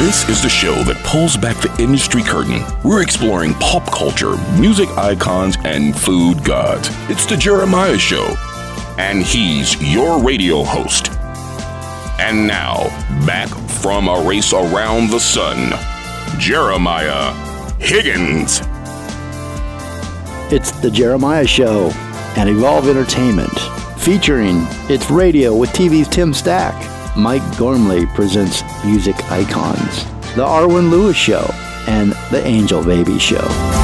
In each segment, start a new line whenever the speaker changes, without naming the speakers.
This is the show that pulls back the industry curtain. We're exploring pop culture, music icons, and food gods. It's the Jeremiah Show. And he's your radio host. And now, back from a race around the sun, Jeremiah Higgins.
It's the Jeremiah Show and Evolve Entertainment, featuring It's Radio with TV's Tim Stack. Mike Gormley presents Music Icons, The Arwen Lewis Show, and The Angel Baby Show.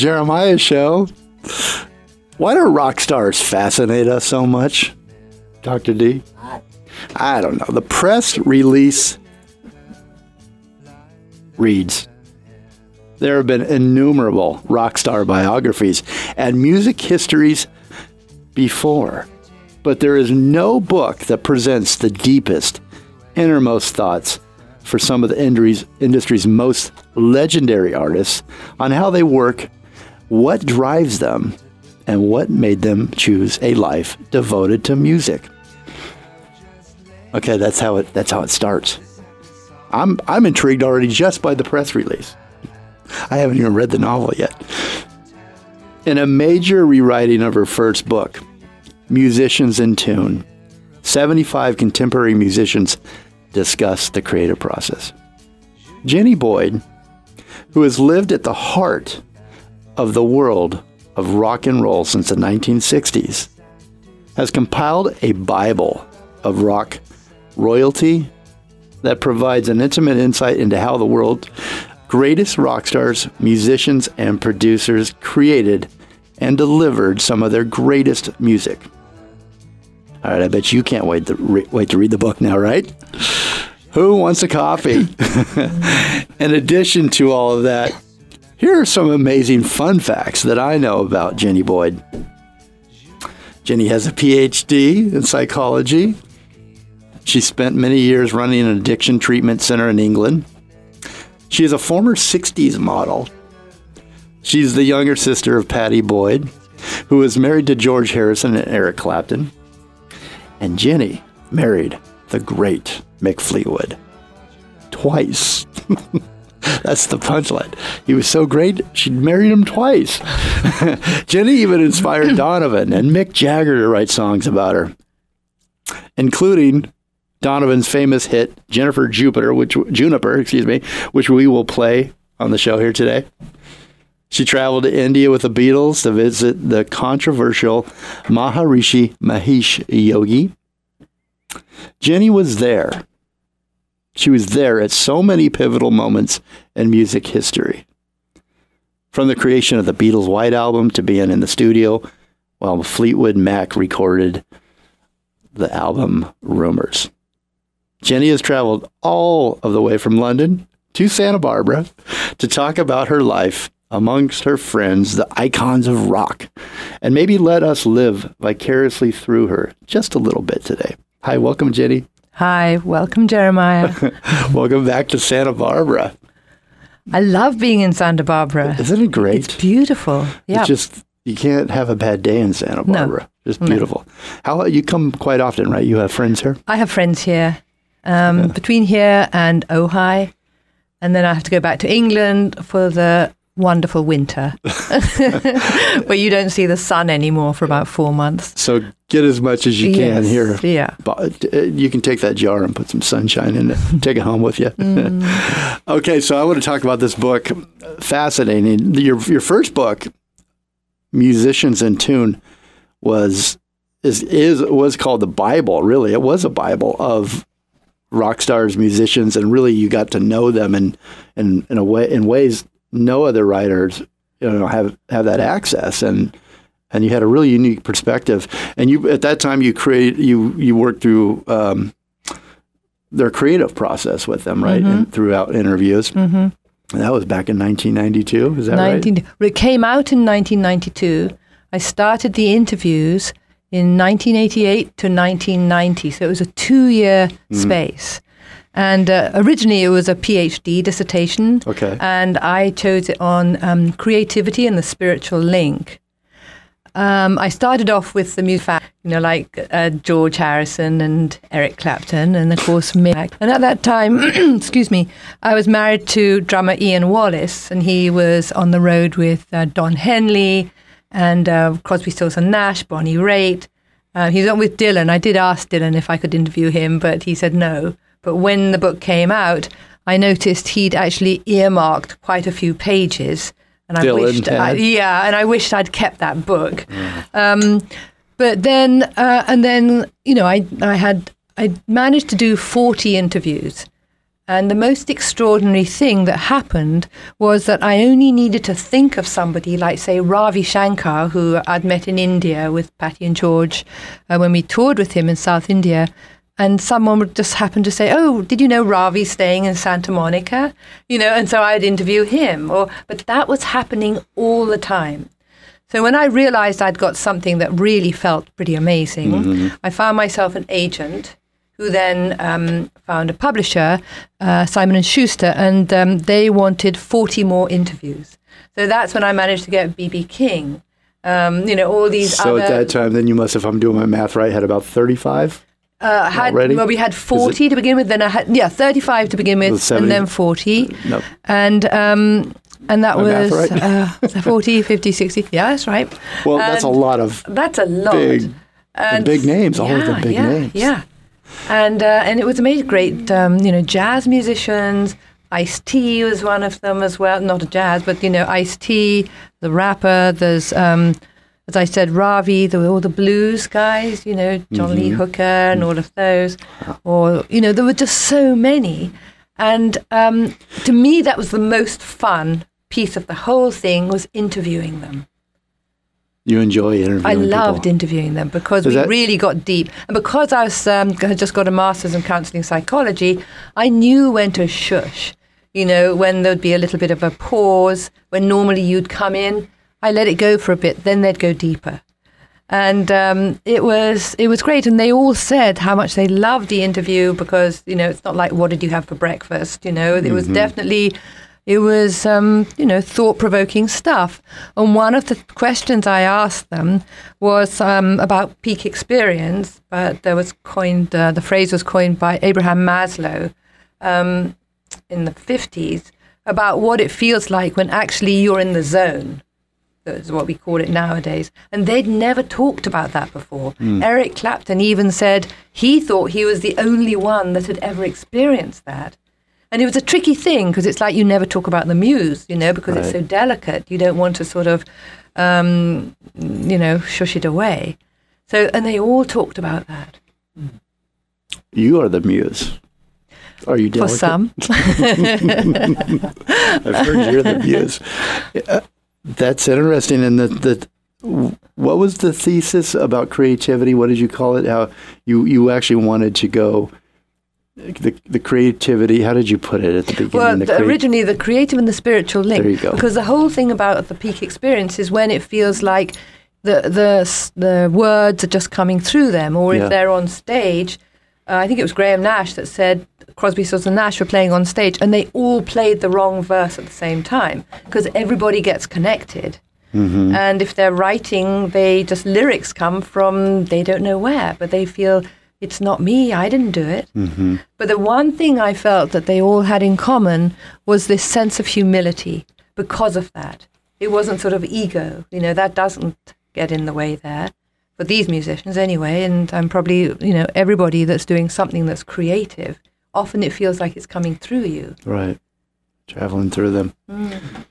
Jeremiah Show. Why do rock stars fascinate us so much, Dr. D? I don't know. The press release reads There have been innumerable rock star biographies and music histories before, but there is no book that presents the deepest, innermost thoughts for some of the industry's, most legendary artists on how they work, what drives them, and what made them choose a life devoted to music. Okay, that's how it that's how it starts. I'm I'm intrigued already just by the press release. I haven't even read the novel yet. In a major rewriting of her first book, Musicians in Tune, 75 contemporary musicians discuss the creative process. Jenny Boyd, who has lived at the heart of the world of rock and roll since the 1960s, has compiled a Bible of rock royalty that provides an intimate insight into how the world's greatest rock stars, musicians, and producers created and delivered some of their greatest music. All right, I bet you can't wait to re- wait to read the book now, right? Who wants a coffee? In addition to all of that, here are some amazing fun facts that I know about Jenny Boyd. Jenny has a PhD in psychology. She spent many years running an addiction treatment center in England. She is a former 60s model. She's the younger sister of Pattie Boyd, who was married to George Harrison and Eric Clapton. And Jenny married the great Mick Fleetwood twice. That's the punchline. He was so great, she married him twice. Jenny even inspired Donovan and Mick Jagger to write songs about her, including Donovan's famous hit Jennifer Jupiter, which Juniper, excuse me, which we will play on the show here today. She traveled to India with the Beatles to visit the controversial Maharishi Mahesh Yogi. Jenny was there. She was there at so many pivotal moments in music history. From the creation of the Beatles' White Album to being in the studio while Fleetwood Mac recorded the album Rumours. Jenny has traveled all of the way from London to Santa Barbara to talk about her life amongst her friends, the icons of rock, and maybe let us live vicariously through her just a little bit today. Hi, welcome, Jenny.
Hi, welcome, Jeremiah.
welcome back to Santa Barbara.
I love being in Santa Barbara.
Isn't it great?
It's beautiful. Yeah.
It's just you can't have a bad day in Santa Barbara. Just beautiful. How you come quite often, right? You have friends here.
I have friends here. Um, Between here and Ojai, and then I have to go back to England for the wonderful winter, where you don't see the sun anymore for about four months.
So get as much as you can
Yes,
here.
Yeah.
But uh, you can take that jar and put some sunshine in it. take it home with you.
Mm.
okay, so I want to talk about this book. Fascinating. Your your first book, Musicians in Tune, was is is was called the Bible. Really, it was a Bible of rock stars, musicians, and really you got to know them in in in a way in ways no other writers you know have have that access and and you had a really unique perspective. And you at that time you create you you worked through um, their creative process with them, right? And throughout interviews. Mm-hmm. And that was back in 1992. Is that
19,
right?
It came out in 1992. I started the interviews in 1988 to 1990, so it was a two-year
Mm-hmm.
space. And uh, originally, it was a PhD dissertation.
Okay.
And I chose it on um, creativity and the spiritual link. Um, I started off with the music, you know, like uh, George Harrison and Eric Clapton, and of course Mick. And at that time, excuse me, I was married to drummer Ian Wallace, and he was on the road with uh, Don Henley and uh, Crosby, Stills and Nash, Bonnie Raitt. Uh, he was on with Dylan. I did ask Dylan if I could interview him, but he said no. But when the book came out, I noticed he'd actually earmarked quite a few pages. And I
Dylan
wished, I, yeah, and I wished I'd kept that book. Um, but then, uh, and then, you know, I, I had, I managed to do 40 interviews. And the most extraordinary thing that happened was that I only needed to think of somebody like, say, Ravi Shankar, who I'd met in India with Pattie and George uh, when we toured with him in South India. And someone would just happen to say, "Oh, did you know Ravi's staying in Santa Monica?" You know, and so I'd interview him. Or, but that was happening all the time. So when I realized I'd got something that really felt pretty amazing, I found myself an agent who then um, found a publisher, uh, Simon and Schuster, and um, they wanted 40 more interviews. So that's when I managed to get BB King. Um, you know, all these
So
other.
at that time, then you must, if I'm doing my math right, had about 35.
Uh, had,
already?
well, we had 40 to begin with, then I had, yeah, 35 to begin with,
70.
and then 40.
No.
And, um, and that
My
was
right?
uh, 40, 50, 60. Yeah, that's right.
Well, that's a lot of
That's a lot.
big,
And
big names, all of
yeah,
big
yeah,
names.
Yeah, and uh, and it was amazing. Great, um, you know, jazz musicians. Ice T was one of them as well. Not a jazz, but you know, Ice T, the rapper. There's, um, as I said, Ravi. There were all the blues guys. You know, John
Mm-hmm.
Lee Hooker and all of those. Or you know, there were just so many. And um, to me, that was the most fun piece of the whole thing was interviewing them.
You enjoy interviewing
I loved
people.
interviewing them because
Is
we
that-
really got deep, and because I was um, had just got a master's in counselling psychology, I knew when to shush. You know, when there'd be a little bit of a pause, when normally you'd come in, I let it go for a bit, then they'd go deeper, and um, it was it was great. And they all said how much they loved the interview because you know it's not like what did you have for breakfast. You know, it was definitely it was, um, you know, thought provoking stuff. And one of the questions I asked them was um, about peak experience, but there was coined, uh, the phrase was coined by Abraham Maslow um, in the 50s about what it feels like when actually you're in the zone. That's what we call it nowadays. And they'd never talked about that before. Eric Clapton even said he thought he was the only one that had ever experienced that. And it was a tricky thing because it's like you never talk about the muse, you know, because it's so delicate. You don't want to sort of, um, you know, shush it away. So, and they all talked about that.
You are the muse. Are you
For some,
I've heard you're the muse. Uh, That's interesting. And the, the what was the thesis about creativity? What did you call it? How you you actually wanted to go the the creativity. How did you put it at the beginning?
well,
the crea-
originally the creative and the spiritual link.
There you go.
Because the whole thing about the peak experience is when it feels like the the the words are just coming through them, or
Yeah.
if they're on stage. Uh, I think it was Graham Nash that said Crosby, Stills and Nash were playing on stage, and they all played the wrong verse at the same time because everybody gets connected.
Mm-hmm.
And if they're writing, they just lyrics come from they don't know where, but they feel it's not me, I didn't do it.
Mm-hmm.
But the one thing I felt that they all had in common was this sense of humility because of that. It wasn't sort of ego, you know, that doesn't get in the way there. For these musicians, anyway, and I'm probably, you know, everybody that's doing something that's creative, often it feels like it's coming through you.
right, traveling through them.
Mm.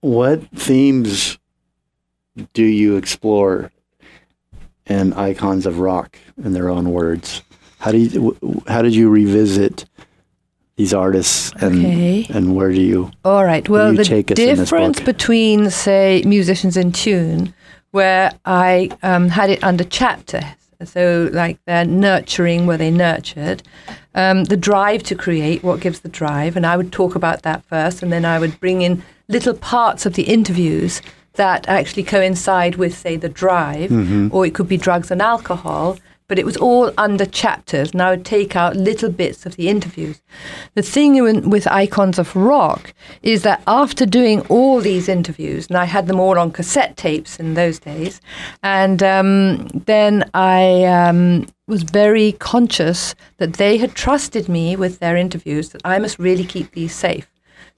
What themes do you explore in icons of rock in their own words? How do you, how did you revisit these artists and
Okay.
and where do you?
All right. Well, the
take us in this
difference between, say, musicians in tune, where I um, had it under chapter, so like they're nurturing where they nurtured, um, the drive to create, what gives the drive, and I would talk about that first, and then I would bring in little parts of the interviews that actually coincide with, say, the drive,
Mm-hmm.
or it could be drugs and alcohol. But it was all under chapters, and I would take out little bits of the interviews. The thing with, Icons of Rock is that after doing all these interviews, and I had them all on cassette tapes in those days, and um, then I um, was very conscious that they had trusted me with their interviews, that I must really keep these safe.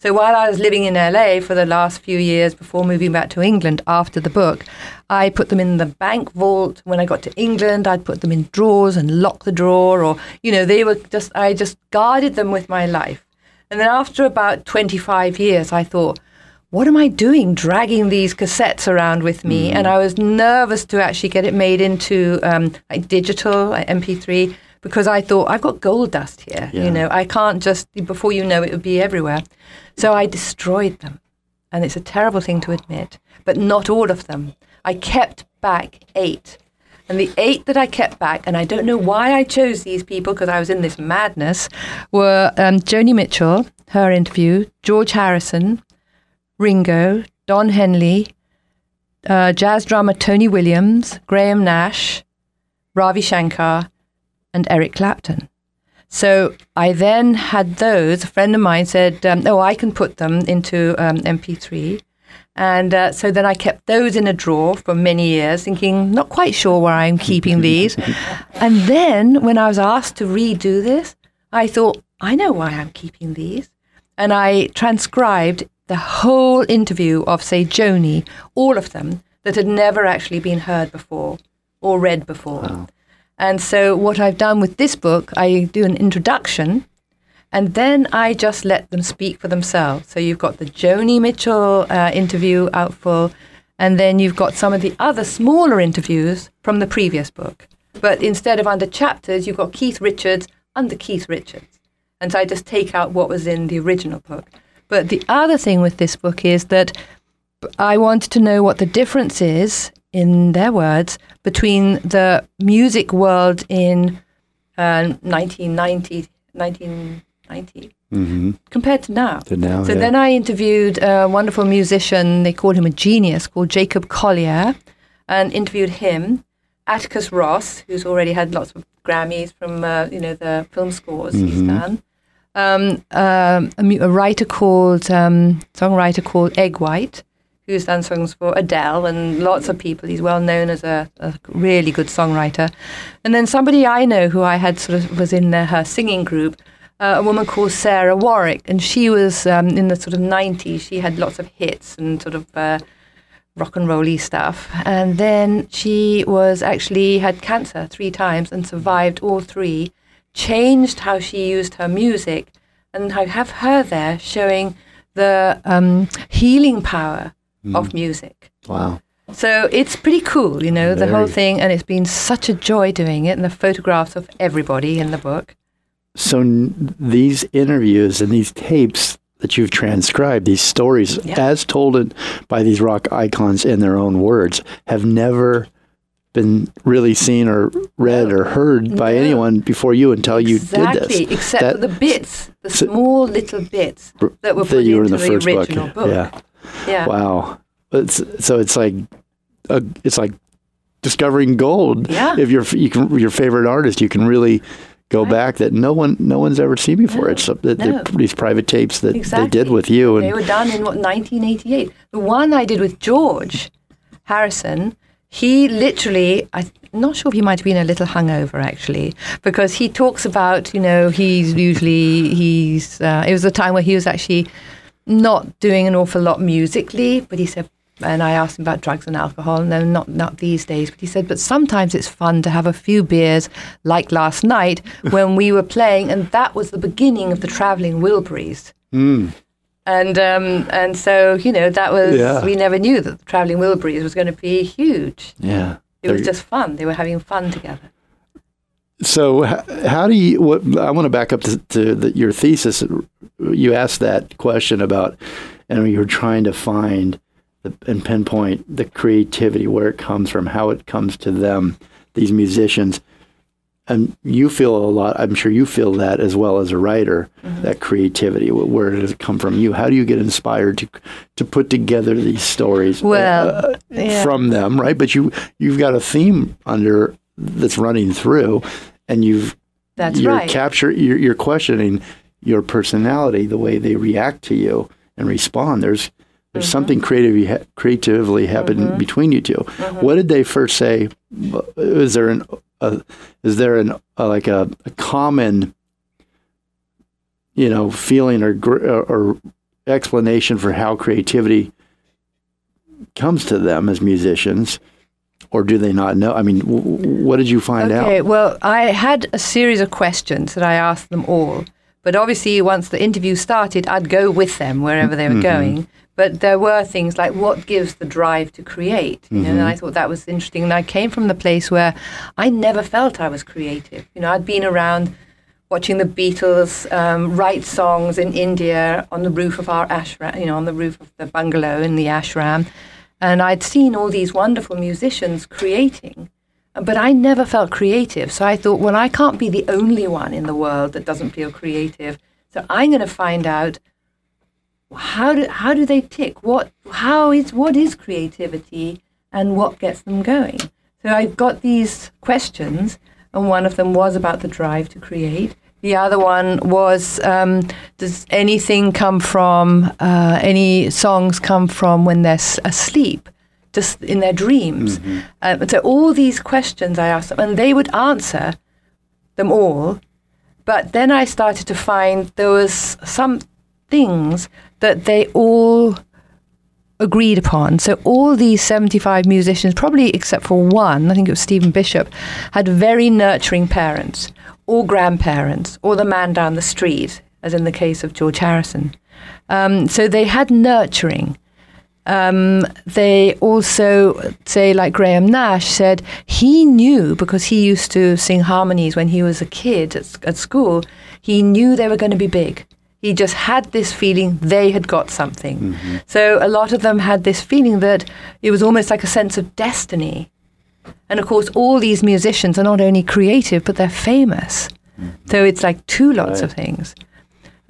So while I was living in LA for the last few years before moving back to England after the book, I put them in the bank vault. When I got to England, I'd put them in drawers and lock the drawer, or you know, they were just I just guarded them with my life. And then after about 25 years, I thought, what am I doing dragging these cassettes around with me? And I was nervous to actually get it made into um, like digital, like MP3, because I thought, I've got gold dust here.
Yeah.
You know, I can't just, before you know it, would be everywhere. So I destroyed them. And it's a terrible thing to admit, but not all of them. I kept back eight. And the eight that I kept back, and I don't know why I chose these people because I was in this madness, were um, Joni Mitchell, her interview, George Harrison, Ringo, Don Henley, uh, jazz drummer Tony Williams, Graham Nash, Ravi Shankar, and Eric Clapton. So I then had those. A friend of mine said, um, "Oh, I can put them into um, MP3." And uh, so then I kept those in a drawer for many years, thinking, not quite sure where I'm keeping these. and then when I was asked to redo this, I thought, I know why I'm keeping these. And I transcribed the whole interview of, say, Joni, all of them that had never actually been heard before or read before. And so what I've done with this book, I do an introduction and then I just let them speak for themselves. So you've got the Joni Mitchell uh, interview out full, and then you've got some of the other smaller interviews from the previous book. But instead of under chapters, you've got Keith Richards under Keith Richards. And so I just take out what was in the original book. But the other thing with this book is that I wanted to know what the difference is, in their words, between the music world in uh, 1990, 1990
Mm-hmm.
compared to now.
To now,
so
yeah.
then I interviewed a wonderful musician, they called him a genius, called Jacob Collier, and interviewed him. Atticus Ross, who's already had lots of Grammys from, uh, you know, the film scores he's
Mm-hmm.
done. Um, um, a, a writer called, um, songwriter called Eg White, who's done songs for Adele and lots of people. He's well known as a, a really good songwriter. And then somebody I know who I had sort of was in her singing group, uh, a woman called Sarah Warwick, and she was um, in the sort of 90s. She had lots of hits and sort of uh, rock and rolly stuff. And then she was actually had cancer three times and survived all three, changed how she used her music, and I have her there showing the um, healing power Hmm. of music.
Wow.
So it's pretty cool, you know, the whole thing, and it's been such a joy doing it, and the photographs of everybody in the book.
So n- these interviews and these tapes that you've transcribed, these stories
Yeah.
as told by these rock icons in their own words, have never been really seen or read or heard by anyone before you until you did this.
except
That-
for the bits, the
So-
small little bits that were
that
put
you were
into
in the
the,
first book.
original book.
Yeah.
Yeah.
Wow. It's, so it's like a, it's like discovering gold.
Yeah.
If you're you can your favorite artist, you can really go
Right.
back that no one no one's ever seen before.
No,
it's that
no.
these private tapes that
Exactly.
they did with you
They
and
were done in what 1988. The one I did with George Harrison, he literally, I'm not sure if he might have been a little hungover actually, because he talks about, you know, he's usually he's. Uh, it was a time where he was actually not doing an awful lot musically, but he said. And I asked him about drugs and alcohol, and no, not not these days. But he said, but sometimes it's fun to have a few beers, like last night when we were playing, and that was the beginning of the traveling Wilburys and um, and so you know that was
Yeah.
we never knew that the traveling Wilburys was going to be huge.
yeah.
It was just fun. They were having fun together.
so h- how do you? What I want to back up to, to the, your thesis. You asked that question about, and you're trying to find the, and pinpoint the creativity, where it comes from, how it comes to them, these musicians. And you feel a lot. I'm sure you feel that as well as a writer. That creativity. Where does it come from? You. How do you get inspired to to put together these stories? uh,
Well, yeah.
from them, right? But you you've got a theme under that's running through, and you've
That's
you're
right.
capture you're, you're questioning your personality, the way they react to you and respond. There's there's
Mm-hmm.
something creatively creatively happened between you 2
Mm-hmm.
What did they first say? Is there an a, is there an a, like a, a common you know feeling or, or or explanation for how creativity comes to them as musicians, or do they not know? I mean, w- what did you find
Okay,
out?
well, I had a series of questions that I asked them all. But obviously, once the interview started, I'd go with them wherever they were
Mm-hmm.
going. But there were things like what gives the drive to create, you know, and
Mm-hmm.
I thought that was interesting. And I came from the place where I never felt I was creative. You know, I'd been around watching the Beatles um, write songs in India on the roof of our ashram, you know, on the roof of the bungalow in the ashram. And I'd seen all these wonderful musicians creating, but I never felt creative. So I thought, well, I can't be the only one in the world that doesn't feel creative. So I'm going to find out how do how do they tick? What how is what is creativity and what gets them going? So I got these questions, and one of them was about the drive to create. The other one was, um, does anything come from, uh, any songs come from when they're asleep, just in their dreams? Um, so all these questions I asked them, and they would answer them all. But then I started to find there was some things that they all agreed upon. So all these 75 musicians, probably except for one, I think it was Stephen Bishop, had very nurturing parents or grandparents or the man down the street, as in the case of George Harrison. Um, so they had nurturing. Um, they also say, like Graham Nash said, he knew because he used to sing harmonies when he was a kid at, at school. He knew they were going to be big. He just had this feeling they had got something. So a lot of them had this feeling that it was almost like a sense of destiny. And of course, all these musicians are not only creative, but they're famous. So it's like two lots of things.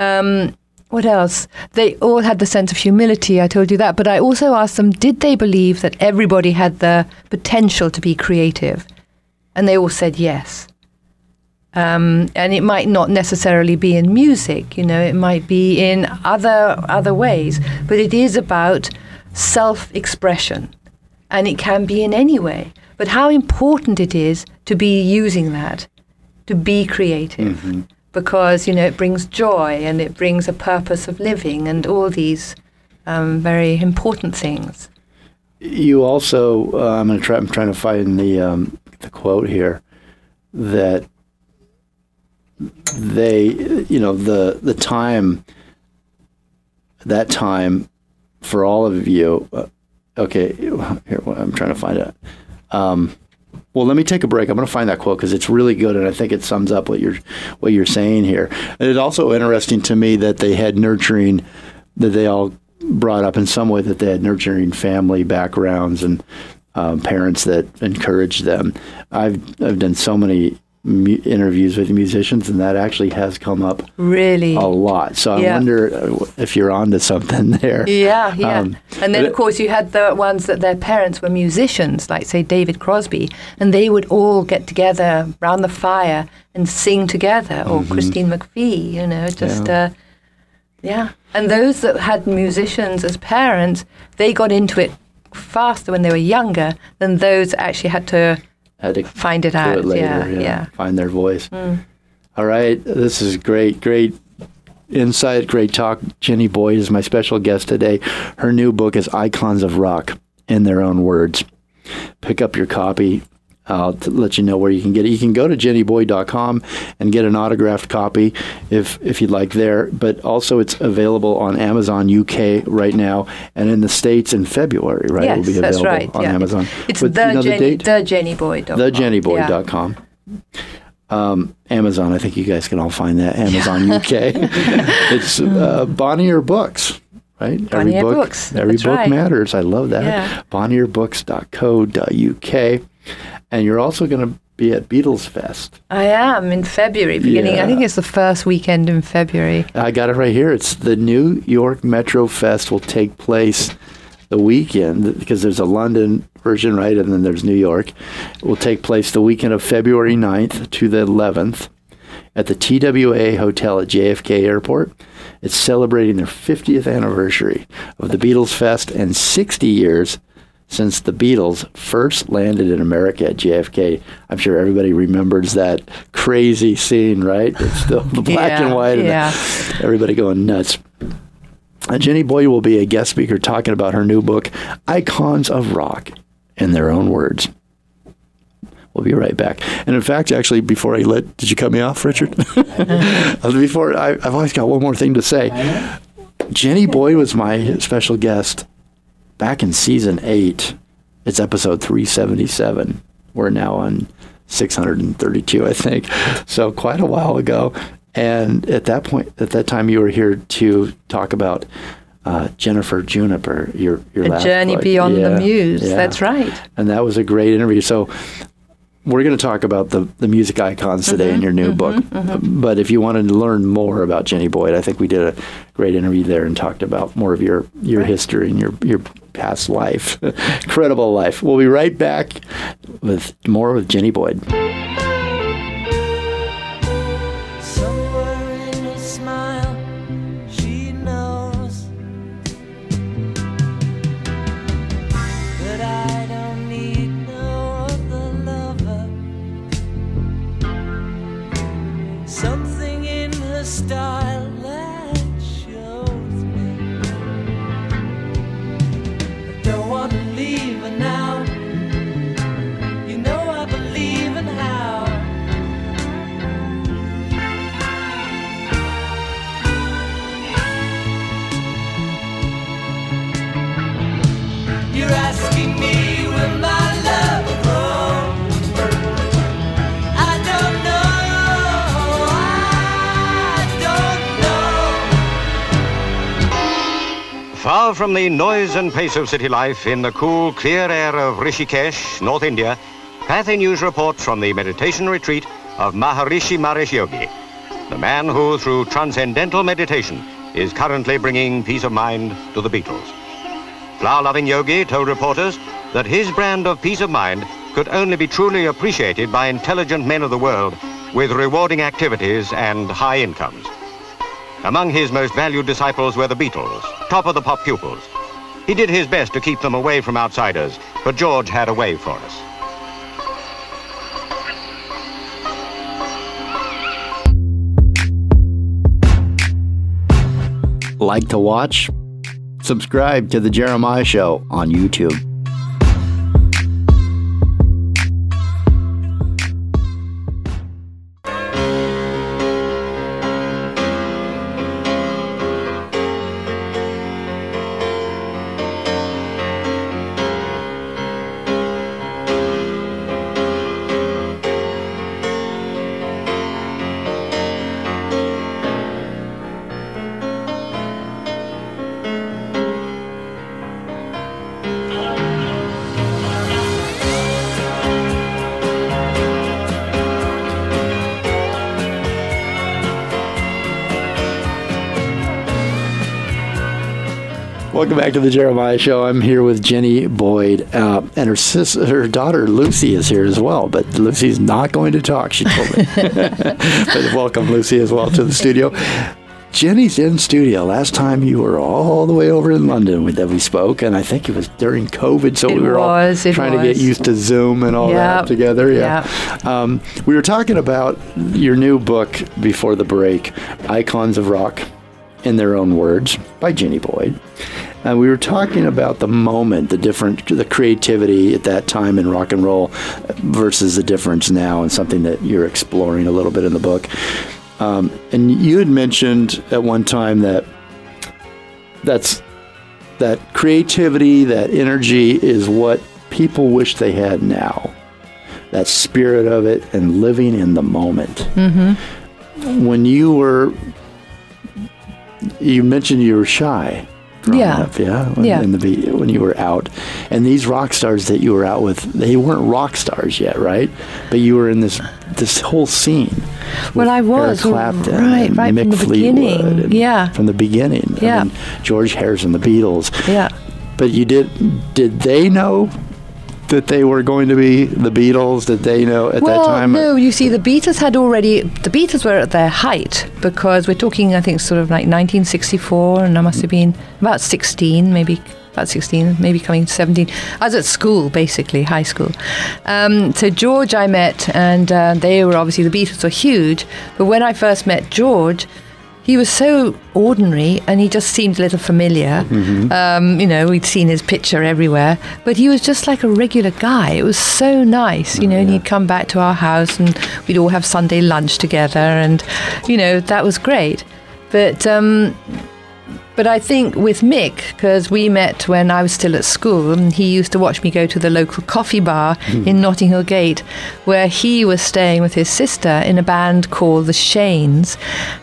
Um, what else? They all had the sense of humility. I told you that. But I also asked them, did they believe that everybody had the potential to be creative? And they all said yes. Um, and it might not necessarily be in music, you know, it might be in other other ways. But it is about self-expression, and it can be in any way. But how important it is to be using that, to be creative because you know it brings joy and it brings a purpose of living and all these um, very important things.
You also, uh, I'm try. I'm trying to find the um, the quote here that they, you know, the the time, that time, for all of you. Uh, okay, here I'm trying to find it. Um, well, let me take a break. I'm going to find that quote because it's really good, and I think it sums up what you're what you're saying here. And it's also interesting to me that they had nurturing, that they all brought up in some way that they had nurturing family backgrounds and um, parents that encouraged them. I've I've done so many mu- interviews with musicians, and that actually has come up
Really.
a lot. So I wonder uh, if you're onto something there.
Yeah, yeah.
Um,
and then, of course, you had the ones that their parents were musicians, like, say, David Crosby, and they would all get together round the fire and sing together, or Christine McVie, you know, just,
Mm-hmm. Yeah.
yeah. Uh, yeah. And those that had musicians as parents, they got into it faster when they were younger than those that actually had to
Had to
find it out.
it later.
yeah,
yeah,
yeah.
Find their voice. Hmm. All right. This is great. Great insight. Great talk. Jenny Boyd is my special guest today. Her new book is Icons of Rock in Their Own Words. Pick up your copy. I'll let you know where you can get it. You can go to jennyboyd.com and get an autographed copy if if you'd like there. But also, it's available on Amazon UK right now, and in the states in February. Right,
Yes,
it'll be
that's
available
right.
on
yeah.
Amazon.
It's the
the
Jenny,
date?
the Jenny Boyd.
thejennyboyd.com. Um, Amazon, I think you guys can all find that. Amazon UK. it's uh, Bonnier Books, right? every
Bonnier
book,
Books,
every
that's
book
right.
matters. I love that.
Yeah.
Bonnierbooks.co.uk, and you're also going to be at Beatles Fest.
I am in February, beginning.
Yeah.
I think it's the first weekend in February.
I got it right here. It's the New York Metro Fest will take place the weekend because there's a London version, right? And then there's New York. It will take place the weekend of February 9th to the 11th at the TWA Hotel at JFK Airport. It's celebrating their 50th anniversary of the Beatles Fest and 60 years since the Beatles first landed in America at JFK. I'm sure everybody remembers that crazy scene, right? It's still the black and white and the- everybody going nuts. Uh, Jenny Boyd will be a guest speaker talking about her new book, Icons of Rock, in their own words. We'll be right back. And in fact, actually, before I let, did you cut me off, Richard? before, I, I've always got one more thing to say. Jenny Boyd was my special guest back in season eight. It's episode 377. We're now on 632, I think. So quite a while ago. And at that point, at that time, you were here to talk about uh, Jennifer Juniper, your your
A journey
book.
beyond the muse.
yeah.
That's right.
And that was a great interview. So we're going to talk about the, the music icons today
Mm-hmm,
in your new book. But if you wanted to learn more about Jenny Boyd, I think we did a great interview there and talked about more of your, your history and your, your past life. Incredible life. We'll be right back with more with Jenny Boyd.
From the noise and pace of city life, in the cool, clear air of Rishikesh, North India, Pathé News reports from the meditation retreat of Maharishi Mahesh Yogi, the man who, through transcendental meditation, is currently bringing peace of mind to the Beatles. Flower-loving Yogi told reporters that his brand of peace of mind could only be truly appreciated by intelligent men of the world with rewarding activities and high incomes. Among his most valued disciples were the Beatles, top of the pop pupils. He did his best to keep them away from outsiders, but George had a way for us.
Like to watch? Subscribe to The Jeremiah Show on YouTube. Welcome back to the Jeremiah Show. I'm here with Jenny Boyd, uh, and her sis, her daughter Lucy is here as well. But Lucy's not going to talk. She told me. but welcome Lucy as well to the studio. Jenny's in studio. Last time you were all the way over in London with that we spoke, and I think it was during COVID, so
It
we were
was,
all trying to get used to Zoom and all that together. Yeah. Um, we were talking about your new book before the break, Icons of Rock in Their Own Words by Jenny Boyd. And we were talking about the moment, the different, the creativity at that time in rock and roll versus the difference now, and something that you're exploring a little bit in the book. Um, and you had mentioned at one time that that's that creativity, that energy is what people wish they had now. that spirit of it, and living in the moment. Mm-hmm. When you were, you mentioned you were shy.
Yeah.
up, yeah, when,
Yeah.
In the when you were out, and these rock stars that you were out with, they weren't rock stars yet, right? But you were in this this whole scene.
Well, I was,
Eric Clapton,
right,
and
right
Mick
from the
Fleetwood,
beginning, yeah.
from the beginning. I
Yeah.
mean, George Harrison, the Beatles.
Yeah.
But you did did they know that they were going to be the Beatles? Did they know at
well,
that time?
no, you see, the Beatles had already, the Beatles were at their height because we're talking, I think, sort of like 1964, and I must have been about 16, maybe about 16, maybe coming to 17. I was at school, basically, high school. Um, so George I met, and uh, they were obviously, the Beatles were huge, but when I first met George, he was so ordinary and he just seemed a little familiar. Um, you know, we'd seen his picture everywhere, but he was just like a regular guy. It was so nice, you know, and he'd come back to our house and we'd all have Sunday lunch together, and, you know, that was great. But, um, but I think with Mick, because we met when I was still at school, and he used to watch me go to the local coffee bar in Notting Hill Gate, where he was staying with his sister in a band called the Cheynes.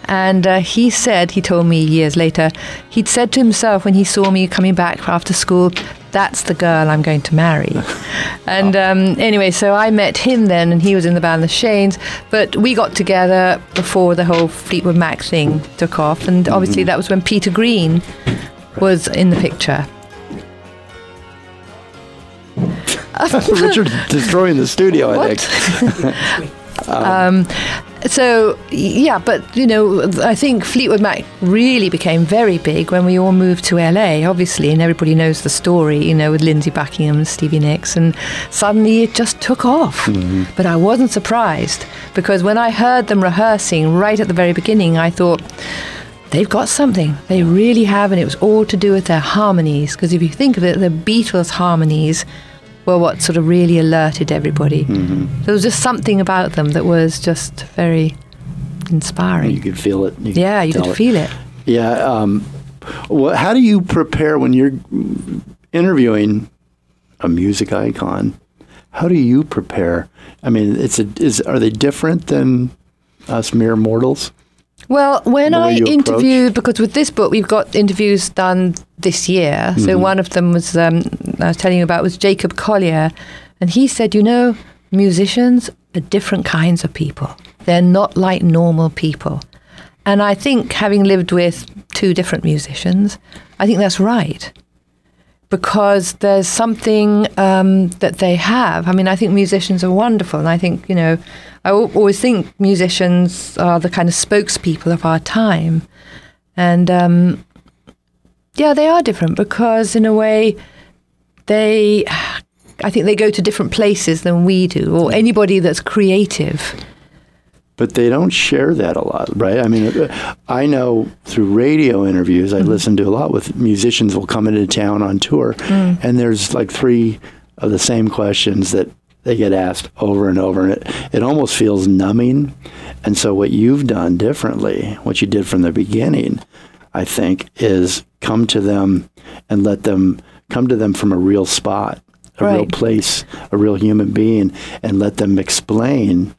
And uh, he said, he told me years later, he'd said to himself when he saw me coming back after school, that's the girl I'm going to marry. and um, anyway, so I met him then, and he was in the band The Cheynes. But we got together before the whole Fleetwood Mac thing took off, and obviously that was when Peter Green was in the picture.
Richard destroying the studio. I think.
um, so yeah, but you know, I think Fleetwood Mac really became very big when we all moved to LA, obviously, and everybody knows the story, you know, with Lindsey Buckingham and Stevie Nicks, and suddenly it just took off. Mm-hmm. But I wasn't surprised because when I heard them rehearsing right at the very beginning, I thought. They've got something. They really have, and it was all to do with their harmonies. Because if you think of it, the Beatles' harmonies were what sort of really alerted everybody. There was just something about them that was just very inspiring.
You could feel it. You could
yeah, you
tell
could feel it.
Yeah. Um, well, how do you prepare when you're interviewing a music icon? How do you prepare? I mean, it's a, is are they different than us mere mortals?
Well, when I interviewed, because with this book we've got interviews done this year.
Mm-hmm.
So one of them was um, I was telling you about was Jacob Collier, and he said, you know, musicians are different kinds of people. They're not like normal people. And I think having lived with two different musicians, I think that's right. Because there's something um, that they have. I mean, I think musicians are wonderful. And I think, you know, I always think musicians are the kind of spokespeople of our time. And um, yeah, they are different because, in a way, they, I think they go to different places than we do, or anybody that's creative.
But they don't share that a lot, right? I mean, uh, I know through radio interviews, I listen to a lot with musicians will come into town on tour, and there's like three of the same questions that they get asked over and over, and it, it almost feels numbing. And so, what you've done differently, what you did from the beginning, I think, is come to them and let them come to them from a real spot, a real place, a real human being, and let them explain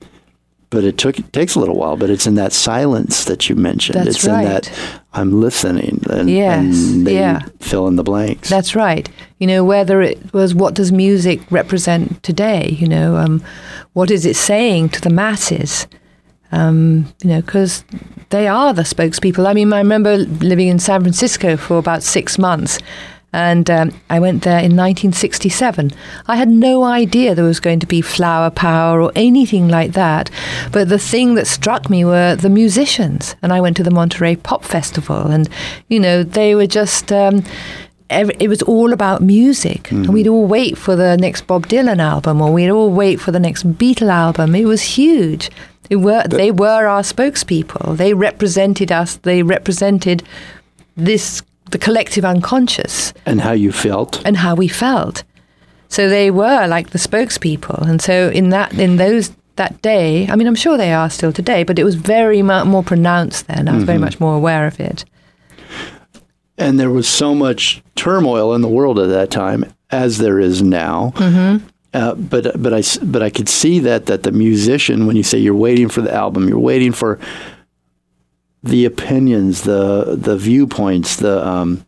but it took it takes a little while. But it's in that silence that you mentioned.
That's
it's in that
right.
I'm listening, and,
Yes,
and they
yeah.
fill in the blanks.
That's right. You know, whether it was what does music represent today? You know, um, what is it saying to the masses? Um, you know, because they are the spokespeople. I mean, I remember living in San Francisco for about six months. And um, I went there in 1967. I had no idea there was going to be flower power or anything like that. But the thing that struck me were the musicians. And I went to the Monterey Pop Festival, and, you know, they were just. Um, it was all about music. And we'd all wait for the next Bob Dylan album, or we'd all wait for the next Beatle album. It was huge. It were, they were our spokespeople. They represented us. They represented this the collective unconscious
and how you felt.
and how we felt. So they were like the spokespeople. And so in that in those that day, I mean, I'm sure they are still today, but it was very mu- more pronounced then. I was very much more aware of it.
And there was so much turmoil in the world at that time, as there is now.
Mm-hmm.
uh, but but I but I could see that that the musician, when you say you're waiting for the album, you're waiting for the opinions, the the viewpoints, the um,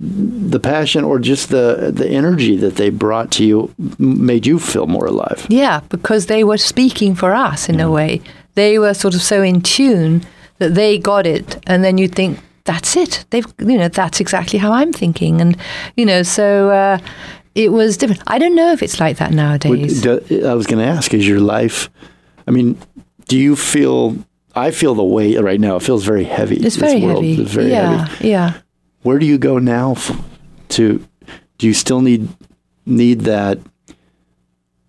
the passion, or just the the energy that they brought to you, made you feel more alive.
Yeah, because they were speaking for us in a way. They were sort of so in tune that they got it, and then you think that's it. They've, you know, that's exactly how I'm thinking, and you know, so uh, it was different. I don't know if it's like that
Would-
nowadays.
do- I was going to ask, is your life? I mean, do you feel? I feel the weight right now. It feels very heavy.
it's
This
very
world
heavy.
very
yeah,
heavy.
yeah.
Where do you go now? f- To do you still need need that?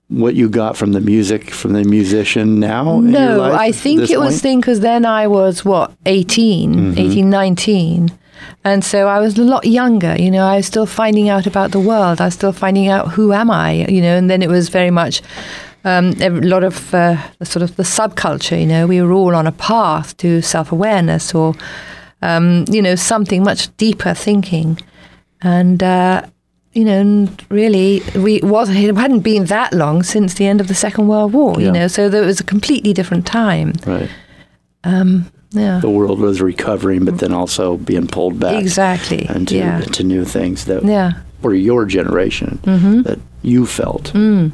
What you got from the music from the musician now? in your
No, I think it was thing because then I was what 18,
Mm-hmm.
18, 19. And so I was a lot younger, you know, I was still finding out about the world. I was still finding out who am I, you know, and then it was very much um, a lot of uh, the sort of the subculture, you know, we were all on a path to self-awareness or, um, you know, something much deeper thinking. And, uh, you know, really, we it was it hadn't been that long since the end of the Second World War.
Yeah.
You know, so there was a completely different time.
right.
Yeah,
The world was recovering, but then also being pulled back
exactly.
into
yeah,
into new things that
yeah,
or your generation
Mm-hmm.
that you felt.
Mm.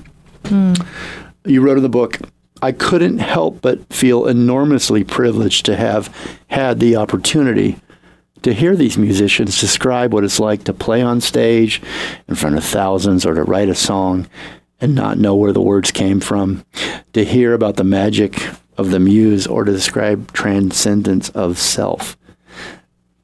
You wrote in the book, I couldn't help but feel enormously privileged to have had the opportunity to hear these musicians describe what it's like to play on stage in front of thousands or to write a song and not know where the words came from, to hear about the magic of the muse or to describe transcendence of self.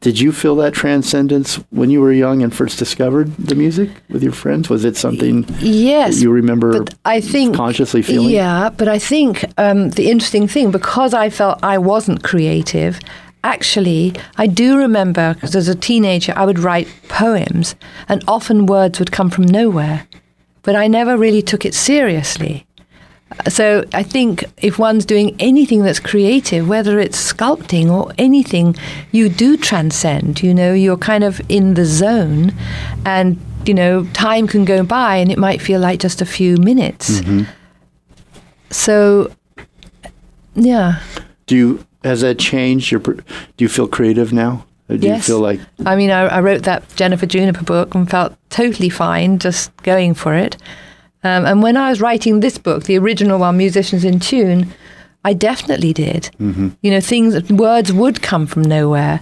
Did you feel that transcendence when you were young and first discovered the music with your friends? Was it something
yes.
you remember
I think
consciously feeling?
Yeah, but I think um, the interesting thing because I felt I wasn't creative. Actually, I do remember because as a teenager I would write poems, and often words would come from nowhere, but I never really took it seriously. So I think if one's doing anything that's creative, whether it's sculpting or anything, you do transcend. You know, you're kind of in the zone, and you know, time can go by, and it might feel like just a few minutes. Mm-hmm. So, yeah,
Do you has that changed your? Do you feel creative now? Or do
Yes.
you feel like
I mean, I, I wrote that Jennifer Juniper book and felt totally fine just going for it. Um, and when I was writing this book, the original one, Musicians in Tune, I definitely did.
Mm-hmm.
You know, things, words would come from nowhere,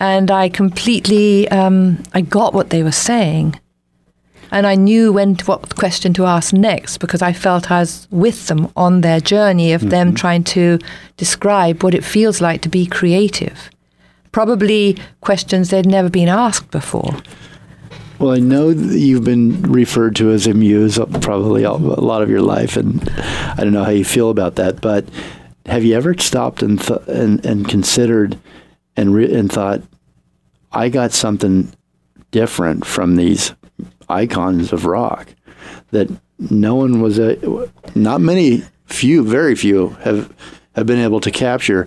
and I completely, um, I got what they were saying, and I knew when to, what question to ask next because I felt I was with them on their journey of them trying to describe what it feels like to be creative probably questions they'd never been asked before.
Well, I know you've been referred to as a muse probably a lot of your life, and I don't know how you feel about that. But have you ever stopped and th- and, and considered and re- and thought, I got something different from these icons of rock that no one was a not many few very few have have been able to capture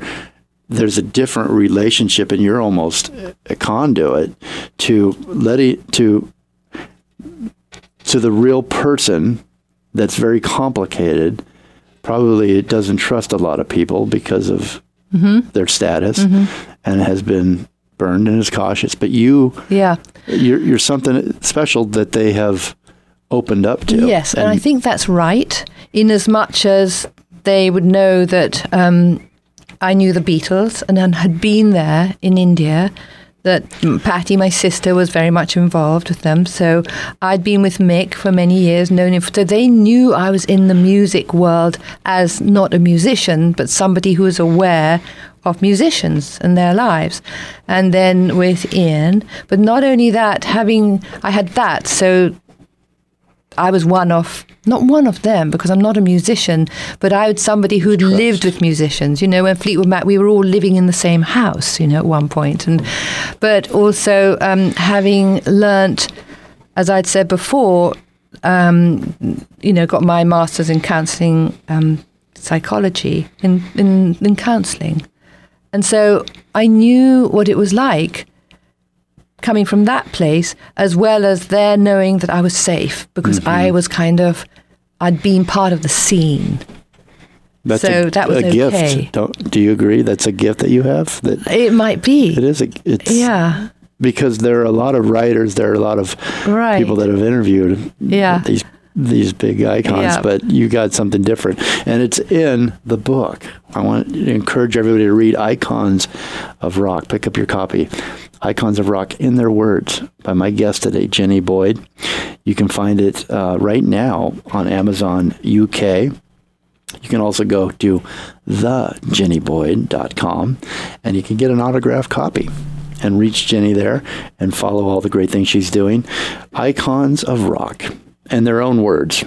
there's a different relationship and you're almost a conduit to let it to to the real person that's very complicated. Probably it doesn't trust a lot of people because of their status and has been burned and is cautious. But you
Yeah.
you're, you're something special that they have opened up to.
Yes, and, I think that's right, in as much as they would know that um, I knew the Beatles and had been there in India. That Pattie, my sister, was very much involved with them. So I'd been with Mick for many years, known him. So they knew I was in the music world as not a musician, but somebody who was aware of musicians and their lives. And then with Ian, but not only that, having I had that, so I was one of not one of them because I'm not a musician, but I was somebody who'd lived with musicians. You know, when Fleetwood Mac, we were all living in the same house. You know, at one point, and but also um, having learnt, as I'd said before, um, you know, got my master's in counselling um, psychology in, in in counselling, and so I knew what it was like coming from that place, as well as their knowing that I was safe because I mm-hmm. was kind of I'd been part of the scene.
That's
So
a,
that was
a
okay.
gift. Don't do you agree? That's a gift that you have. That
It might be.
it is a. It's
Yeah.
because there are a lot of writers. There are a lot of
Right.
people that have interviewed
Yeah.
these these big icons,
Yeah.
but you got something different, and it's in the book. I want to encourage everybody to read "Icons of Rock." Pick up your copy, "Icons of Rock" in their words by my guest today, Jenny Boyd. You can find it uh, right now on Amazon UK. You can also go to thejennyboyd.com and you can get an autographed copy and reach Jenny there and follow all the great things she's doing. Icons of Rock, in their own words,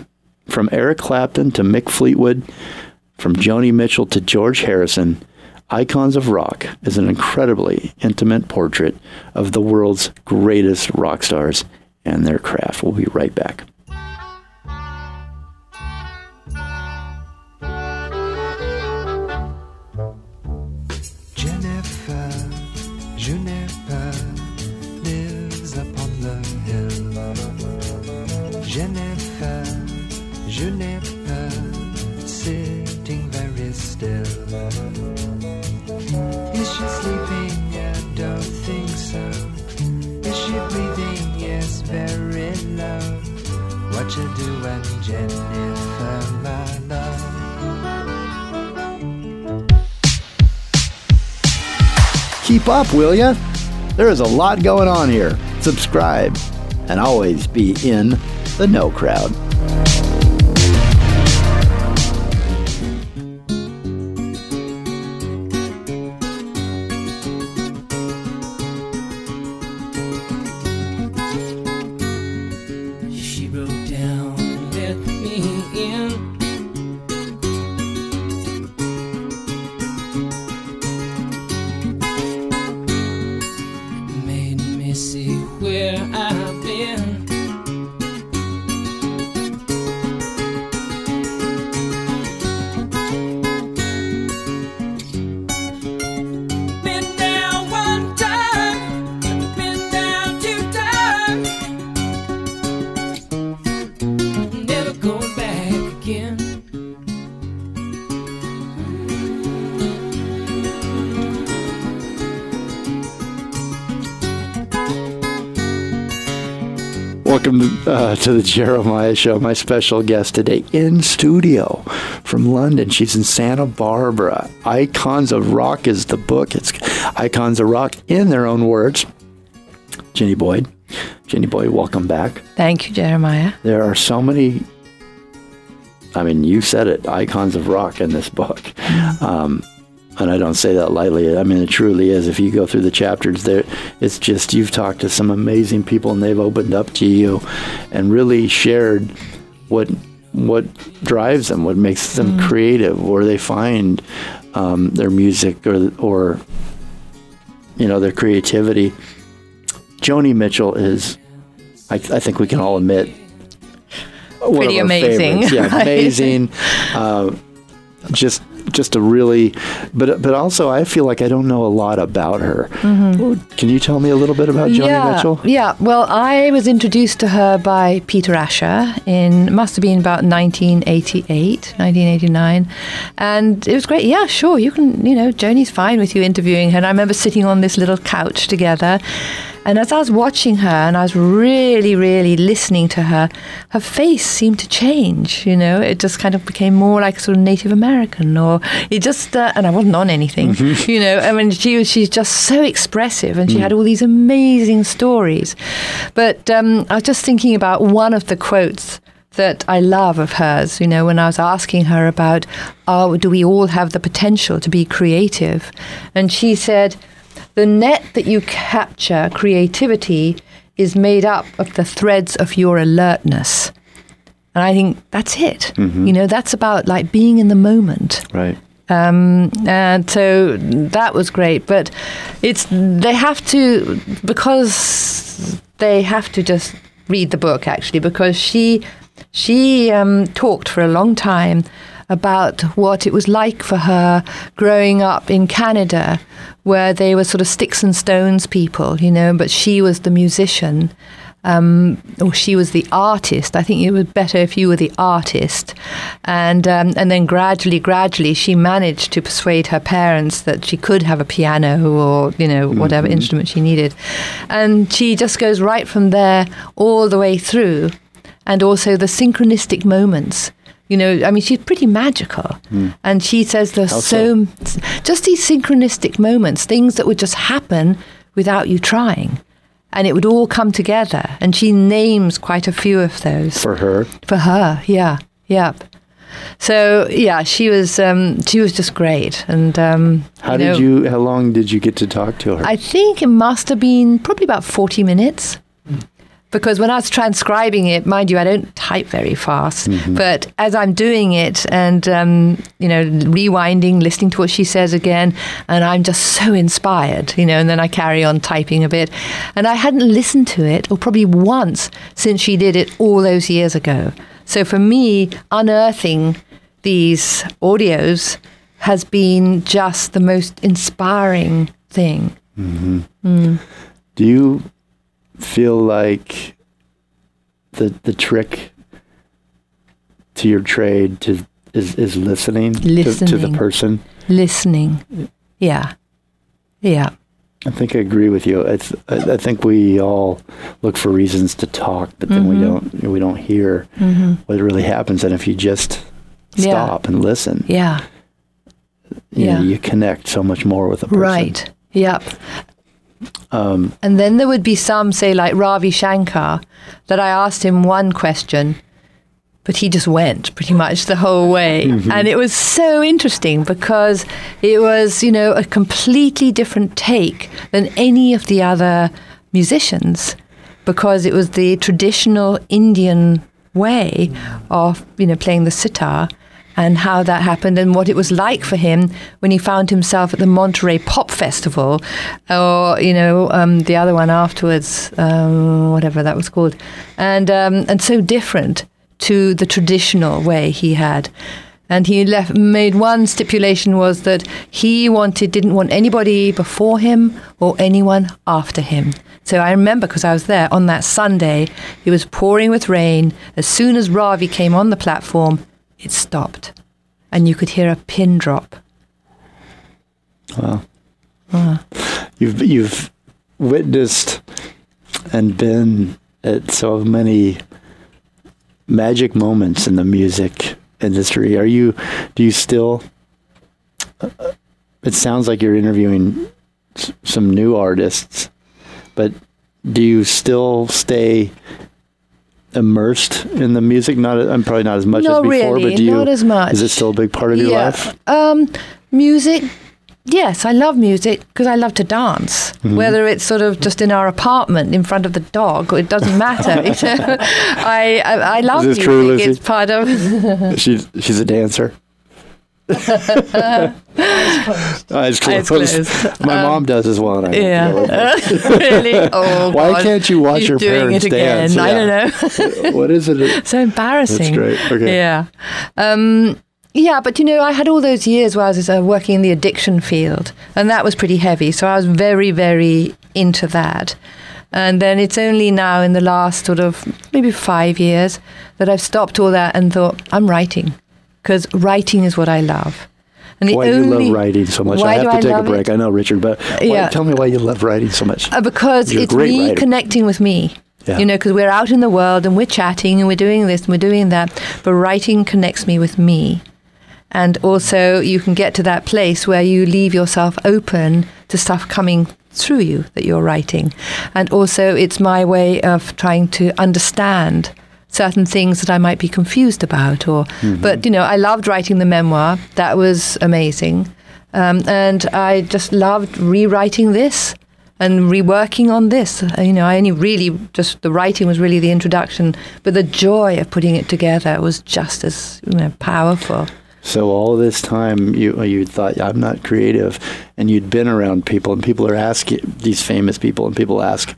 from Eric Clapton to Mick Fleetwood, from Joni Mitchell to George Harrison. Icons of Rock is an incredibly intimate portrait of the world's greatest rock stars and their craft. We'll be right back. Keep up, will ya? There is a lot going on here. Subscribe and always be in the know crowd. To the Jeremiah Show. My special guest today in studio from London. She's in Santa Barbara. Icons of Rock is the book. It's Icons of Rock in their own words. Jenny Boyd. Jenny Boyd, welcome back.
Thank you, Jeremiah.
There are so many. I mean, you said it, icons of rock in this book. Um, and I don't say that lightly. I mean, it truly is. If you go through the chapters, there, it's just you've talked to some amazing people, and they've opened up to you, and really shared what what drives them, what makes them creative, where they find um, their music or or you know their creativity. Joni Mitchell is, I, I think we can all admit, one
Pretty
our
favorites.
Yeah, amazing. Uh, just just a really, but but also I feel like I don't know a lot about her. Can you tell me a little bit about Joni
Mm-hmm. yeah,
Mitchell?
Yeah, well, I was introduced to her by Peter Asher in, must have been about 1988, 1989. And it was great. Yeah, sure, you can, you know, Joni's fine with you interviewing her. And I remember sitting on this little couch together. And as I was watching her and I was really, really listening to her, her face seemed to change. You know, it just kind of became more like sort of Native American, or it just. Uh, and I wasn't on anything. You know, I mean, she was. She's just so expressive, and she had all these amazing stories. But um, I was just thinking about one of the quotes that I love of hers, you know, when I was asking her about, oh, do we all have the potential to be creative? And she said, the net that you capture creativity is made up of the threads of your alertness. And I think that's it. You know, that's about like being in the moment.
Right.
Um, and so that was great. But it's they have to because they have to just read the book actually because she she um, talked for a long time about what it was like for her growing up in Canada, where they were sort of sticks and stones people, you know, but she was the musician. um, or she was the artist. I think it was better if you were the artist. And um, and then gradually, gradually, she managed to persuade her parents that she could have a piano or you know whatever instrument she needed. And she just goes right from there all the way through, and also the synchronistic moments. You know, I mean, she's pretty magical, and she says there's
How
so just these synchronistic moments, things that would just happen without you trying. And it would all come together. And she names quite a few of those
For her,
for her. Yeah, yep. So yeah, she was um, she was just great. And um,
how
know,
did you? How long did you get to talk to her?
I think it must have been probably about forty minutes. Because when I was transcribing it, mind you, I don't type very fast. Mm-hmm. But as I'm doing it and, um, you know, rewinding, listening to what she says again, and I'm just so inspired, you know, and then I carry on typing a bit. And I hadn't listened to it, or probably once, since she did it all those years ago. So for me, unearthing these audios has been just the most inspiring thing. Mm-hmm. Mm.
Do you feel like the the trick to your trade to is is listening, To, to the person?
Listening. Yeah. Yeah.
I think I agree with you. It's, I, I think we all look for reasons to talk, but then we mm-hmm. don't we don't hear mm-hmm. what really happens. And if you just
Yeah.
stop and listen,
Yeah.
you, know,
Yeah.
you connect so much more with a person.
Right. Yep.
Um,
And then there would be some, say, like Ravi Shankar, that I asked him one question, but he just went pretty much the whole way. And it was so interesting because it was, you know, a completely different take than any of the other musicians because it was the traditional Indian way of, you know, playing the sitar and how that happened and what it was like for him when he found himself at the Monterey Pop Festival or, you know, um, the other one afterwards, um, whatever that was called. And, um, and so different to the traditional way he had. And he left, made one stipulation was that he wanted, didn't want anybody before him or anyone after him. So I remember because I was there on that Sunday, it was pouring with rain. As soon as Ravi came on the platform, it stopped. And you could hear a pin drop. Wow.
You've you've witnessed and been at so many magic moments in the music industry. Are you? Do you still? uh, It sounds like you're interviewing s- some new artists, but do you still stay immersed in the music? Not, I'm probably not as much
Not
as before,
really,
but do you?
not as much.
Is it still a big part of your life?
Um, music. Yes, I love music because I love to dance.
Mm-hmm.
Whether it's sort of just in our apartment in front of the dog, it doesn't matter. I, I I love
Is this
music.
true, Lizzie?
it's part of.
She's she's a dancer. Eyes closed.
Eyes closed.
My mom does as well, and I.
Yeah, really. Oh,
Why
God.
can't you watch
She's
your
doing
parents
it again.
dance?
I
Yeah.
don't know.
what is it?
so embarrassing.
That's great. Okay.
Yeah. Um, yeah, but you know, I had all those years where I was uh, working in the addiction field, and that was pretty heavy. So I was very, very into that. And then it's only now in the last sort of maybe five years that I've stopped all that and thought, I'm writing. Because writing is what I love. And the
Why do you love writing so much? I have to
I
take a break.
it?
I know, Richard, but why,
Yeah.
tell me why you love writing so much.
Uh, because
You're
it's me
writer.
connecting with me.
Yeah.
You know, because we're out in the world and we're chatting and we're doing this and we're doing that. But writing connects me with me. And also, you can get to that place where you leave yourself open to stuff coming through you that you're writing. And also, it's my way of trying to understand certain things that I might be confused about. Or, but you know, I loved writing the memoir. That was amazing, um, and I just loved rewriting this and reworking on this. Uh, You know, I only really just the writing was really the introduction, but the joy of putting it together was just as you know, powerful.
So all this time, you you thought I'm not creative, and you'd been around people, and people are asking these famous people, and people ask,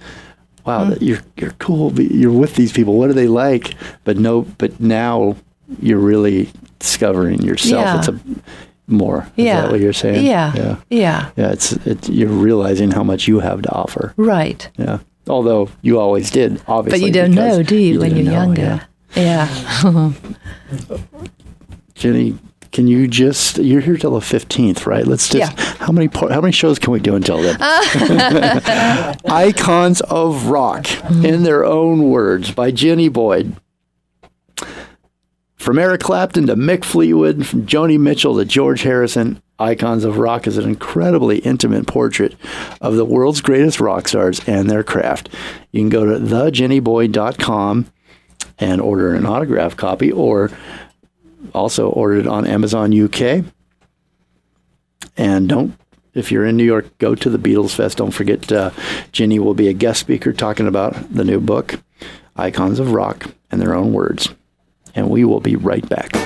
"Wow,
Mm.
you're you're cool. You're with these people. What are they like?" But no, but now you're really discovering yourself.
Yeah.
It's a more. Is
Yeah.
that what you're saying?
Yeah.
Yeah.
Yeah.
Yeah. It's it, you're realizing how much you have to offer.
Right.
Yeah. Although you always did, obviously.
But you don't know, do you, when you're
know,
younger?
yeah.
Yeah.
Jenny, can you just? You're here till the fifteenth, right? Let's just.
Yeah.
How many how many shows can we do until then? Icons of Rock, mm-hmm. in their own words, by Jenny Boyd. From Eric Clapton to Mick Fleetwood, from Joni Mitchell to George Harrison, Icons of Rock is an incredibly intimate portrait of the world's greatest rock stars and their craft. You can go to thejennyboyd.com and order an autograph copy or also ordered on Amazon UK. And don't, if you're in New York, go to the Beatles Fest. Don't forget, uh, Jenny will be a guest speaker talking about the new book, Icons of Rock, and their own words. And we will be right back.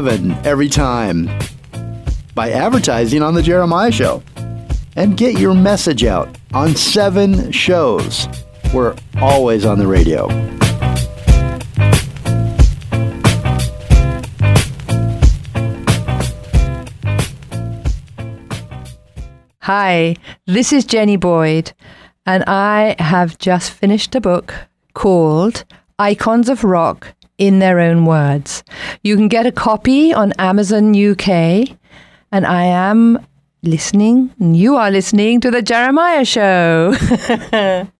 Seven every time by advertising on The Jeremiah Show. And get your message out on seven shows. We're always on the radio.
Hi, this is Jenny Boyd, and I have just finished a book called Icons of Rock in Their Own Words. You can get a copy on Amazon UK, and I am listening, you are listening to The Jeremiah Show.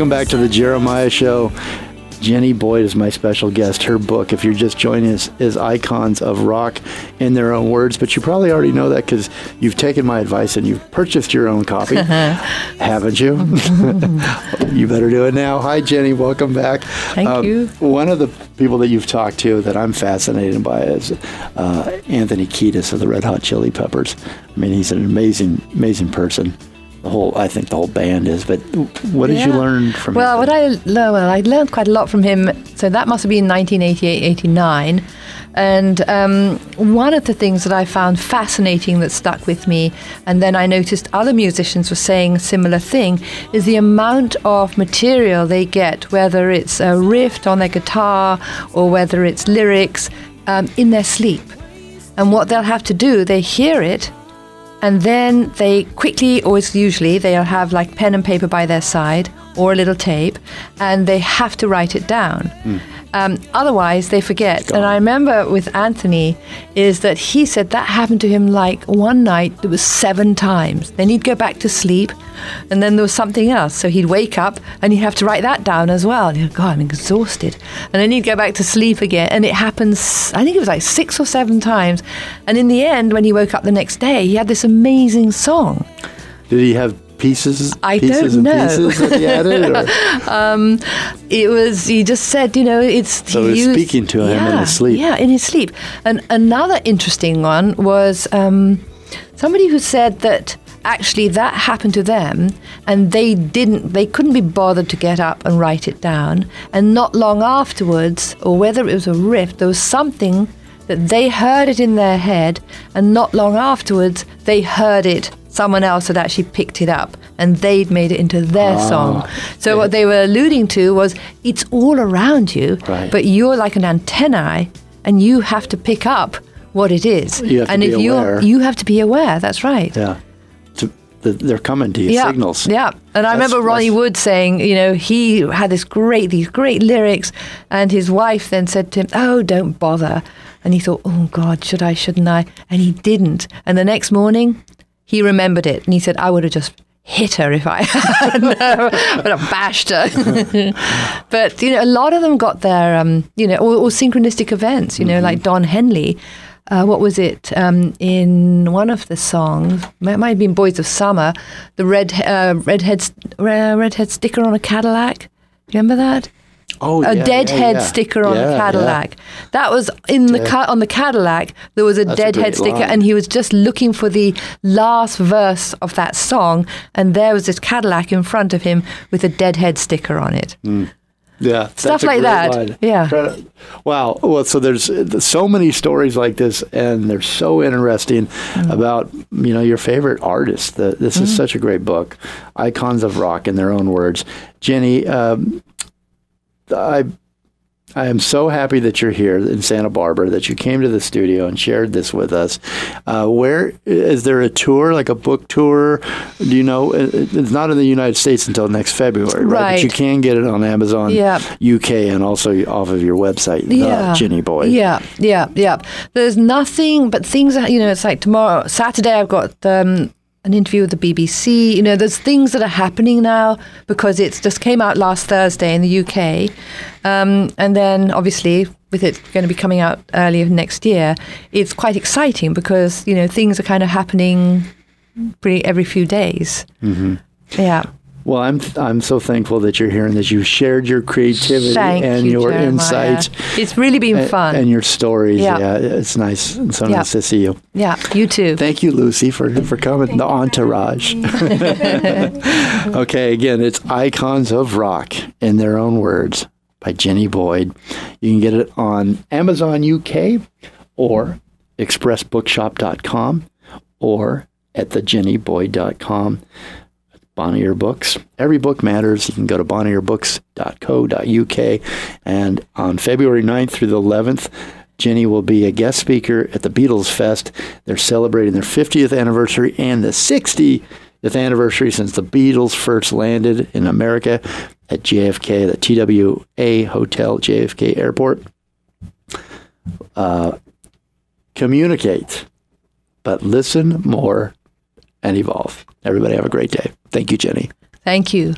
Welcome back to the Jeremiah Show. Jenny Boyd is my special guest. Her book, if you're just joining us, is Icons of Rock in Their Own Words. But you probably already know that because you've taken my advice and you've purchased your own copy, haven't you? you better do it now. Hi, Jenny. Welcome back.
Thank you.
One of the people that you've talked to that I'm fascinated by is uh, Anthony Kiedis of the Red Hot Chili Peppers. I mean, he's an amazing, amazing person. The whole, I think the whole band is. But what did you learn from? Him?
Well, what I learned, well, I learned quite a lot from him. So that must have been 1988, 89. And um, one of the things that I found fascinating that stuck with me, and then I noticed other musicians were saying a similar thing, is the amount of material they get, whether it's a riff on their guitar or whether it's lyrics, um, in their sleep. And what they'll have to do, they hear it and then they quickly, or usually, they'll have like pen and paper by their side, or a little tape, and they have to write it down. Um, otherwise, they forget. And I remember with Anthony is that he said that happened to him like one night. It was seven times. Then he'd go back to sleep, and then there was something else. So he'd wake up and he'd have to write that down as well. And he'd go, God, I'm exhausted. And then he'd go back to sleep again. And it happens. I think it was like six or seven times. And in the end, when he woke up the next day, he had this amazing song.
Did he have pieces?
I
pieces
don't
and
know.
Pieces that he added,
um, it was he just said you know it's
So
he used-
speaking to him in his sleep.
yeah in his sleep and another interesting one was um, somebody who said that actually that happened to them and they didn't they couldn't be bothered to get up and write it down and not long afterwards or whether it was a rift there was something that they heard it in their head and not long afterwards they heard it. Someone else had actually picked it up and they'd made it into their
Ah,
song. So what they were alluding to was it's all around you
Right.
but you're like an antennae and you have to pick up what it is.
You have to
and
be
if you
aware.
you have to be aware. That's right.
Yeah. The, they're coming to you,
yeah,
signals.
Yeah, and I
That's-
remember Ronnie Wood saying, you know, he had this great, these great lyrics, and his wife then said to him, "Oh, don't bother," and he thought, "Oh God, should I? Shouldn't I?" And he didn't. And the next morning, he remembered it, and he said, "I would have just." Hit her if I had, but I bashed her. but you know, a lot of them got their, um, you know, or, or synchronistic events. You know,
Mm-hmm.
like Don Henley. Uh, what was it um, in one of the songs? It might have been "Boys of Summer." The red uh, redhead uh, redhead sticker on a Cadillac. Remember that?
Oh,
a
yeah,
dead
yeah, yeah.
sticker on a. Cadillac. That was in the ca- on the Cadillac. There was a
That's a
dead head sticker,
line.
and he was just looking for the last verse of that song, and there was this Cadillac in front of him with a dead head sticker on it.
Yeah,
Stuff like that.
line.
Yeah.
Wow. Well, so there's so many stories like this, and they're so interesting
Mm.
about you know your favorite artists. The, this
Mm.
is such a great book, icons of rock in their own words. Jenny, um, I. I am so happy that you're here in Santa Barbara, that you came to the studio and shared this with us. Uh, where is there a tour, like a book tour? Do you know? It's not in the United States until next February, right? But you can get it on Amazon
Yeah.
UK and also off of your website,
yeah.
the Jenny Boyd.
Yeah, yeah, yeah. There's nothing but things you know, it's like tomorrow, Saturday, I've got um, an interview with the BBC. You know, there's things that are happening now because it just came out last Thursday in the UK. Um, and then obviously, with it going to be coming out earlier next year, it's quite exciting because, you know, things are kind of happening pretty every few days. Mm-hmm. Yeah.
Well, I'm I'm so thankful that you're here and that you shared your creativity
Thank
and
you,
your
Jeremiah.
insights.
It's really been
a-
fun.
And your stories.
Yeah.
Yeah, it's nice. It's so
Yeah.
nice to see you.
yeah, you too.
Thank you, Lucy, for, for coming. The entourage. okay, again, it's Icons of Rock in their own words by Jenny Boyd. You can get it on Amazon UK or expressbookshop.com or at thejennyboyd.com. Bonnier Books. Every book matters. You can go to bonnierbooks.co.uk. And on February 9th through the 11th, Jenny will be a guest speaker at the Beatles Fest. They're celebrating their 50th anniversary and the 60th anniversary since the Beatles first landed in America at JFK, the TWA Hotel, JFK Airport. Uh, communicate, but listen more and evolve. Everybody have a great day. Thank you, Jenny.
Thank you.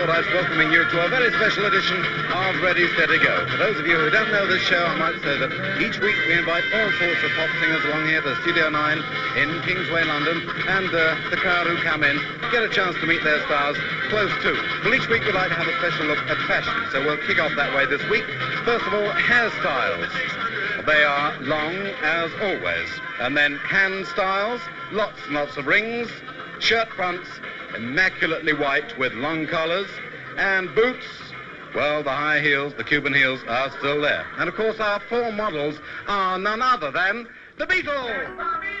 Fordyce welcoming you to a very special edition of Ready, Steady, Go. For those of you who don't know this show, I might say that each week we invite all sorts of pop singers along here to Studio 9 in Kingsway, London, and uh, the crowd who come in get a chance to meet their stars close to. Well, each week we like to have a special look at fashion, so we'll kick off that way this week. First of all, hairstyles. They are long as always. And then hand styles, lots and lots of rings, shirt fronts, immaculately white with long collars, and boots, well, the high heels, the Cuban heels, are still there. And of course, our four models are none other than the Beatles.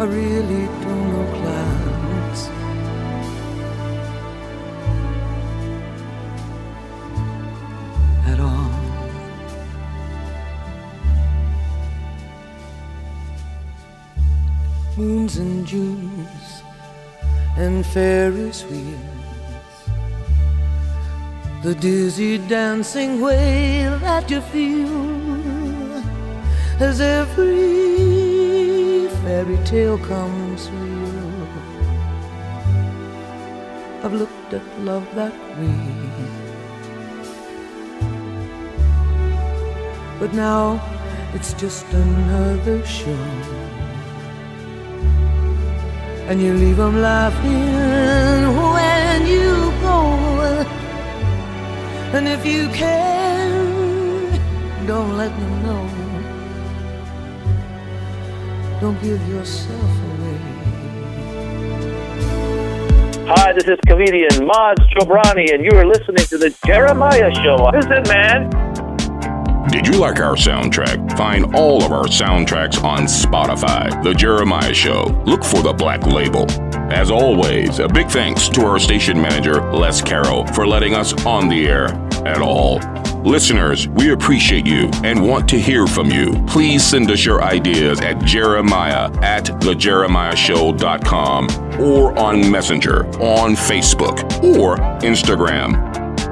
I really don't know clouds. At all. moons and Junes and Ferris wheels. The dizzy dancing way that you feel as every fairy tale comes real. I've looked at love that way. But now it's just another show and you leave them laughing when you go. And if you can, don't let them know. Don't give yourself away.
Hi, this is comedian Maz Jobrani, and you are listening to the Jeremiah Show. Listen, man.
Did you like our soundtrack? Find all of our soundtracks on Spotify. The Jeremiah Show. Look for the black label. As always, a big thanks to our station manager, Les Carroll, for letting us on the air at all. Listeners, we appreciate you and want to hear from you. Please send us your ideas at jeremiah at thejeremiahshow.com or on Messenger, on Facebook, or Instagram.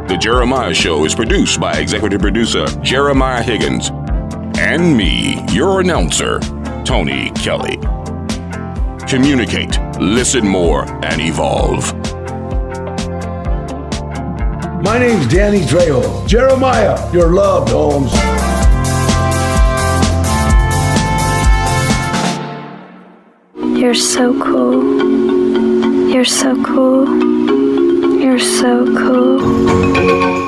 The Jeremiah Show is produced by executive producer Jeremiah Higgins and me, your announcer, Tony Kelly. Communicate, listen more, and evolve.
My name's Danny Trejo. Jeremiah, you're loved, Holmes.
You're so cool. You're so cool. You're so cool.